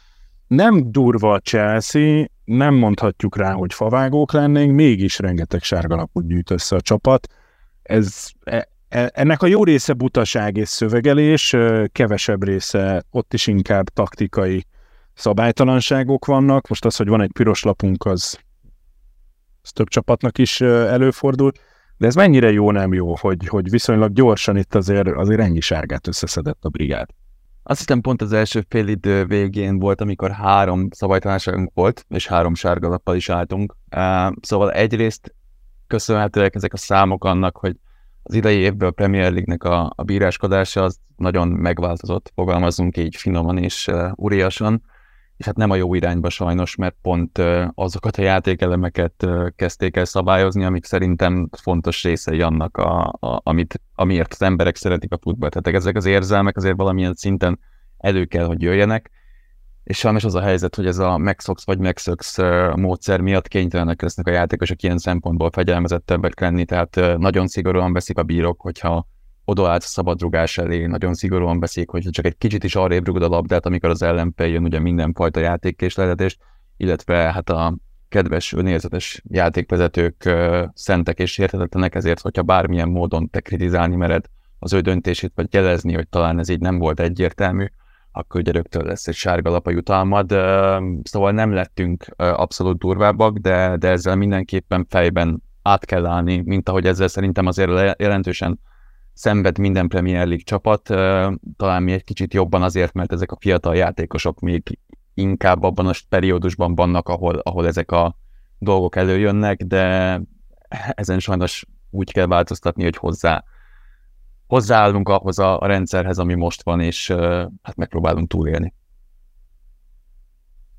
A: Nem durva a Chelsea, nem mondhatjuk rá, hogy favágók lennénk, mégis rengeteg sárgalapot gyűjt össze a csapat. Ez, e, e, ennek a jó része butaság és szövegelés, kevesebb része ott is inkább taktikai szabálytalanságok vannak. Most az, hogy van egy piros lapunk, az, az több csapatnak is előfordul. De ez mennyire jó, nem jó, hogy, hogy viszonylag gyorsan itt azért, azért ennyi sárgát összeszedett a brigád.
C: Azt hiszem pont az első fél idő végén volt, amikor három szabálytalanságunk volt, és három sárga lappal is álltunk. Szóval egyrészt köszönhetőek ezek a számok annak, hogy az idei évben a Premier League-nek a, a bíráskodása az nagyon megváltozott, fogalmazunk így finoman és uh, uriasan és hát nem a jó irányba sajnos, mert pont azokat a játékelemeket kezdték el szabályozni, amik szerintem fontos részei annak, a, a, amit, amiért az emberek szeretik a futballt. Tehát ezek az érzelmek azért valamilyen szinten elő kell, hogy jöjjenek, és sajnos az a helyzet, hogy ez a megszoksz vagy megszöksz módszer miatt kénytelenek lesznek a játékosok ilyen szempontból fegyelmezettebbek lenni, tehát nagyon szigorúan veszik a bírók, hogyha odaállt a szabadrugás elé, nagyon szigorúan beszélik, hogy csak egy kicsit is arrébb rugod a labdát, amikor az ellenpel jön ugye mindenfajta játékkésletetést, illetve hát a kedves, önérzetes játékvezetők uh, szentek és érthetetlenek, ezért, hogyha bármilyen módon te kritizálni mered az ő döntését, vagy jelezni, hogy talán ez így nem volt egyértelmű, akkor ugye rögtön lesz egy sárga lap a jutalmad. Szóval nem lettünk abszolút durvábbak, de, de ezzel mindenképpen fejben át kell állni, mint ahogy ezzel szerintem azért jelentősen szenved minden Premier League csapat, talán mi egy kicsit jobban azért, mert ezek a fiatal játékosok még inkább abban a periódusban vannak, ahol, ahol ezek a dolgok előjönnek, de ezen sajnos úgy kell változtatni, hogy hozzá hozzáállunk ahhoz a, a rendszerhez, ami most van, és hát megpróbálunk túlélni.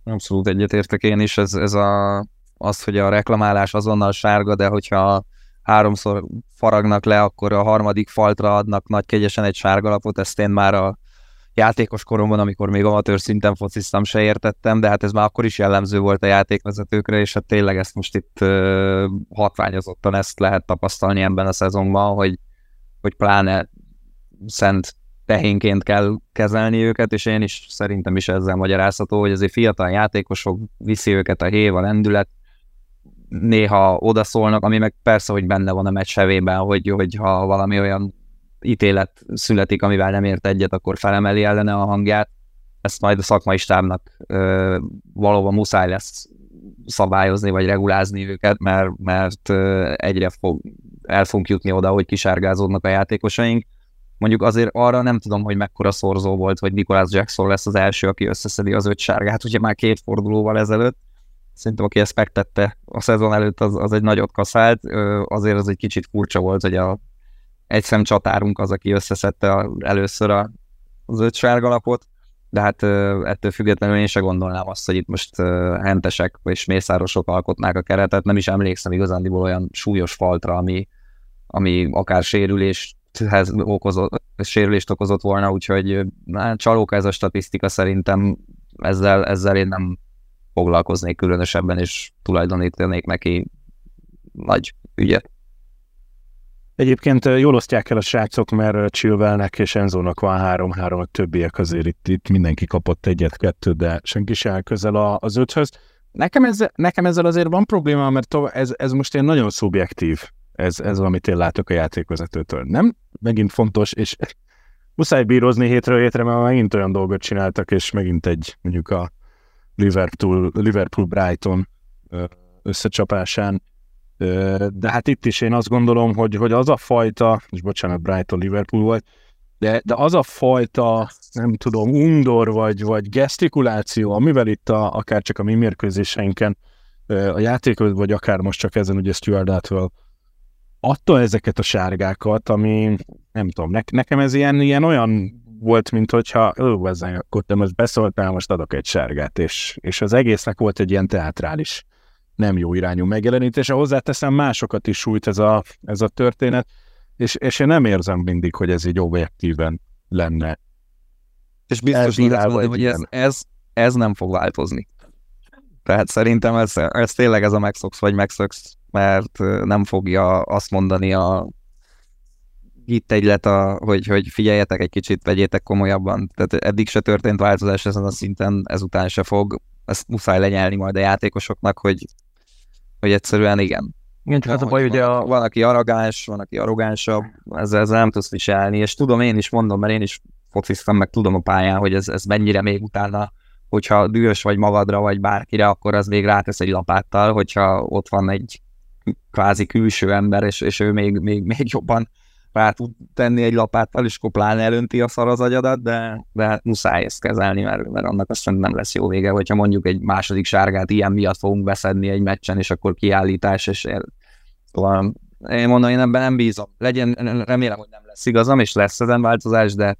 B: Abszolút egyetértek én is, ez, ez a, az, hogy a reklamálás azonnal sárga, de hogyha háromszor faragnak le, akkor a harmadik faltra adnak nagy kegyesen egy sárgalapot, ezt én már a játékos koromban, amikor még amatőr szinten fociztam, se értettem, de hát ez már akkor is jellemző volt a játékvezetőkre, és hát tényleg ezt most itt uh, hatványozottan ezt lehet tapasztalni ebben a szezonban, hogy, hogy pláne szent tehénként kell kezelni őket, és én is szerintem is ezzel magyarázható, hogy azért fiatal játékosok viszi őket a hév, a lendület, néha odaszólnak, ami meg persze, hogy benne van a meccs hevében, hogy, hogy ha valami olyan ítélet születik, amivel nem ért egyet, akkor felemeli ellene a hangját. Ezt majd a szakmai stábnak ö, valóban muszáj lesz szabályozni, vagy regulázni őket, mert, mert egyre fog, el fogunk jutni oda, hogy kisárgázódnak a játékosaink. Mondjuk azért arra nem tudom, hogy mekkora szorzó volt, hogy Nicholas Jackson lesz az első, aki összeszedi az öt sárgát, ugye már két fordulóval ezelőtt, Szerintem, aki ezt megtette a szezon előtt, az, az egy nagyot kaszált. Azért az egy kicsit furcsa volt, hogy a egy csatárunk az, aki összeszedte először a, az öt sárgalapot, de hát ettől függetlenül én se gondolnám azt, hogy itt most hentesek és mészárosok alkotnák a keretet. Nem is emlékszem igazándiból olyan súlyos faltra, ami, ami akár sérüléshez okozott, sérülést okozott volna, úgyhogy hát, csalóka ez a statisztika szerintem ezzel, ezzel én nem foglalkoznék különösebben, és tulajdonítanék neki nagy ügyet.
A: Egyébként jól osztják el a srácok, mert Chilwellnek és Enzónak van három-három, a többiek azért itt, itt mindenki kapott egyet-kettőt, de senki se közel az öthöz. Nekem ezzel, nekem ezzel azért van probléma, mert tovább, ez, ez most ilyen nagyon szubjektív, ez, ez amit én látok a játékvezetőtől. Nem? Megint fontos, és muszáj bírozni hétről hétre, mert megint olyan dolgot csináltak, és megint egy, mondjuk a Liverpool, Liverpool Brighton összecsapásán. De hát itt is én azt gondolom, hogy, hogy az a fajta, és bocsánat, Brighton Liverpool volt, de, de az a fajta, nem tudom, undor vagy, vagy gesztikuláció, amivel itt a, akár csak a mi mérkőzéseinken a játékot, vagy akár most csak ezen ugye Stuart Atwell adta ezeket a sárgákat, ami nem tudom, ne, nekem ez ilyen, ilyen olyan volt, mint hogyha ó, ezzel, akkor te most beszóltál, most adok egy sárgát, és, és az egésznek volt egy ilyen teátrális, nem jó irányú megjelenítése. Hozzáteszem, másokat is sújt ez a, ez a történet, és, és én nem érzem mindig, hogy ez így objektíven lenne
B: És biztos mondani, hogy ez, ez, ez nem fog változni. Tehát szerintem ez, ez tényleg ez a megszoksz vagy megszoksz, mert nem fogja azt mondani a itt egylet, a, hogy, hogy figyeljetek egy kicsit, vegyétek komolyabban. Tehát eddig se történt változás ezen a szinten, ezután se fog. Ezt muszáj lenyelni majd a játékosoknak, hogy, hogy egyszerűen igen.
C: Igen, csak az a baj, hogy a...
B: Van, aki arrogáns, van, aki arrogánsabb, ezzel, ezzel nem tudsz viselni, és tudom, én is mondom, mert én is fociztam, meg tudom a pályán, hogy ez, ez mennyire még utána, hogyha dühös vagy magadra, vagy bárkire, akkor az még rátesz egy lapáttal, hogyha ott van egy kvázi külső ember, és, és ő még, még, még jobban rá tud tenni egy lapáttal, és koplán elönti a szar az agyadat, de, de hát muszáj ezt kezelni, mert, mert annak azt nem lesz jó vége, hogyha mondjuk egy második sárgát ilyen miatt fogunk beszedni egy meccsen, és akkor kiállítás, és szóval én mondom, én ebben nem bízom. Legyen, remélem, hogy nem lesz igazam, és lesz ezen változás, de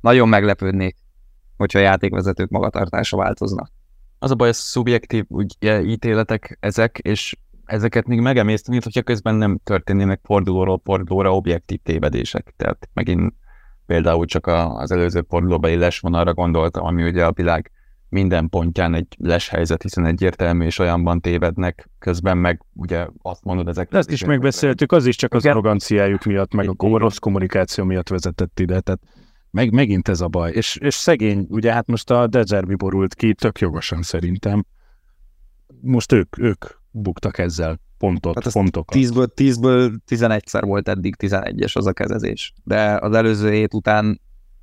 B: nagyon meglepődnék, hogyha a játékvezetők magatartása változna.
C: Az a baj, hogy szubjektív ugye, ítéletek ezek, és ezeket még megemészteni, hogyha közben nem történnének fordulóról fordulóra objektív tévedések. Tehát megint például csak az előző fordulóbeli lesvonalra gondoltam, ami ugye a világ minden pontján egy les helyzet, hiszen egyértelmű és olyanban tévednek, közben meg ugye azt mondod ezek.
A: De ezt is megbeszéltük, az is csak az arroganciájuk miatt, meg a rossz kommunikáció miatt vezetett ide, tehát meg, megint ez a baj. És, és szegény, ugye hát most a Dezerbi borult ki, tök jogosan szerintem. Most ők, ők buktak ezzel pontot, hát pontokat.
B: 10-ből, 10-ből 11-szer volt eddig 11-es az a kezezés. De az előző hét után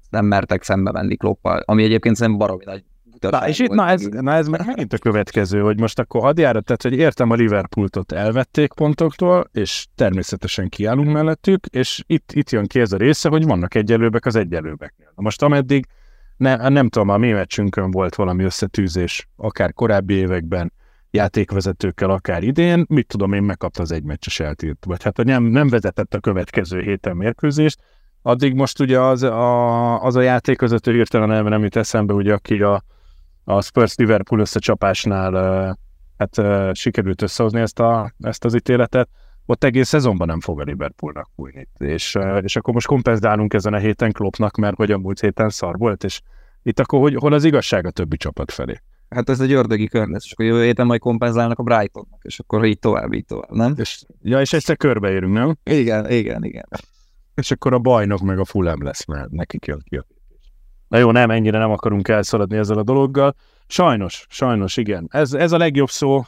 B: nem mertek szembe menni Kloppal, ami egyébként szerintem baromi nagy
A: Na, és itt, na ez, na ez meg megint a következő, hogy most akkor hadjárat, tehát hogy értem a Liverpooltot elvették pontoktól, és természetesen kiállunk mellettük, és itt, itt jön ki ez a része, hogy vannak egyelőbek az egyelőbeknél. Na most ameddig ne, nem tudom, a mi meccsünkön volt valami összetűzés, akár korábbi években, játékvezetőkkel akár idén, mit tudom én, megkapta az egymeccses eltírt, vagy hát nem, nem vezetett a következő héten mérkőzést, addig most ugye az a, az a játékvezető hirtelen nem, nem jut eszembe, ugye, aki a, a Spurs-Liverpool összecsapásnál hát sikerült összehozni ezt, a, ezt az ítéletet, ott egész szezonban nem fog a Liverpoolnak fújni. És, és akkor most kompenzálunk ezen a héten Kloppnak, mert hogy a múlt héten szar volt, és itt akkor hogy, hol az igazság a többi csapat felé?
B: Hát ez egy ördögi kör lesz, és akkor jövő héten majd kompenzálnak a Brightonnak, és akkor így tovább, így tovább, nem?
A: És, ja, és egyszer körbeérünk, nem?
B: Igen, igen, igen.
A: És akkor a bajnok meg a Fulham lesz, mert nekik jön ki a Na jó, nem, ennyire nem akarunk elszaladni ezzel a dologgal. Sajnos, sajnos, igen. Ez, ez a legjobb szó,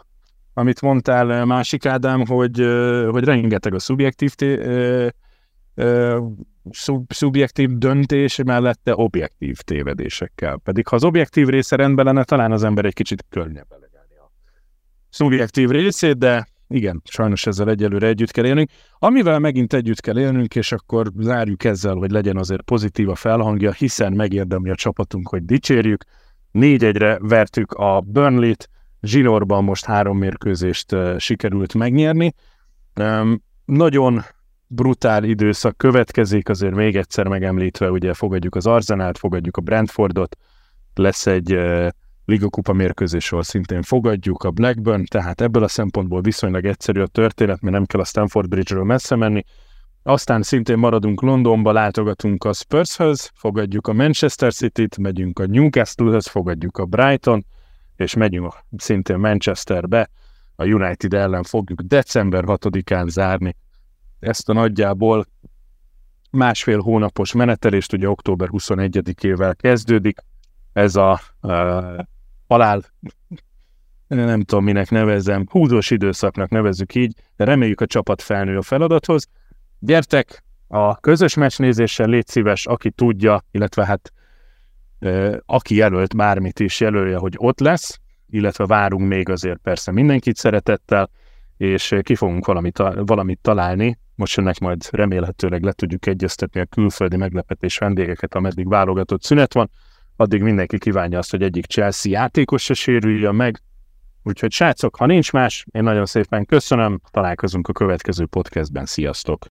A: amit mondtál másik Ádám, hogy, hogy rengeteg a szubjektív té- szub, szubjektív döntés mellette objektív tévedésekkel. Pedig ha az objektív része rendben lenne, talán az ember egy kicsit könnyebb elegálni a szubjektív részét, de igen, sajnos ezzel egyelőre együtt kell élnünk. Amivel megint együtt kell élnünk, és akkor zárjuk ezzel, hogy legyen azért pozitív a felhangja, hiszen megérdemli a csapatunk, hogy dicsérjük. Négy egyre vertük a Burnley-t, Zsinórban most három mérkőzést sikerült megnyerni. nagyon brutál időszak következik, azért még egyszer megemlítve, ugye fogadjuk az Arzenát, fogadjuk a Brentfordot, lesz egy uh, Liga Kupa mérkőzésről szintén fogadjuk a Blackburn, tehát ebből a szempontból viszonylag egyszerű a történet, mert nem kell a Stanford Bridge-ről messze menni. Aztán szintén maradunk Londonba, látogatunk a Spurshöz, fogadjuk a Manchester City-t, megyünk a Newcastle-höz, fogadjuk a Brighton, és megyünk szintén Manchesterbe, a United ellen fogjuk december 6-án zárni ezt a nagyjából másfél hónapos menetelést, ugye október 21-ével kezdődik, ez a uh, halál, nem tudom minek nevezem, húzós időszaknak nevezzük így, de reméljük a csapat felnő a feladathoz. Gyertek, a közös meccsnézéssel légy szíves, aki tudja, illetve hát uh, aki jelölt bármit is jelölje, hogy ott lesz, illetve várunk még azért persze mindenkit szeretettel, és ki fogunk valamit, valamit találni, most jönnek majd remélhetőleg le tudjuk egyeztetni a külföldi meglepetés vendégeket, ameddig válogatott szünet van, addig mindenki kívánja azt, hogy egyik Chelsea játékos se sérüljön meg, úgyhogy srácok, ha nincs más, én nagyon szépen köszönöm, találkozunk a következő podcastben, sziasztok!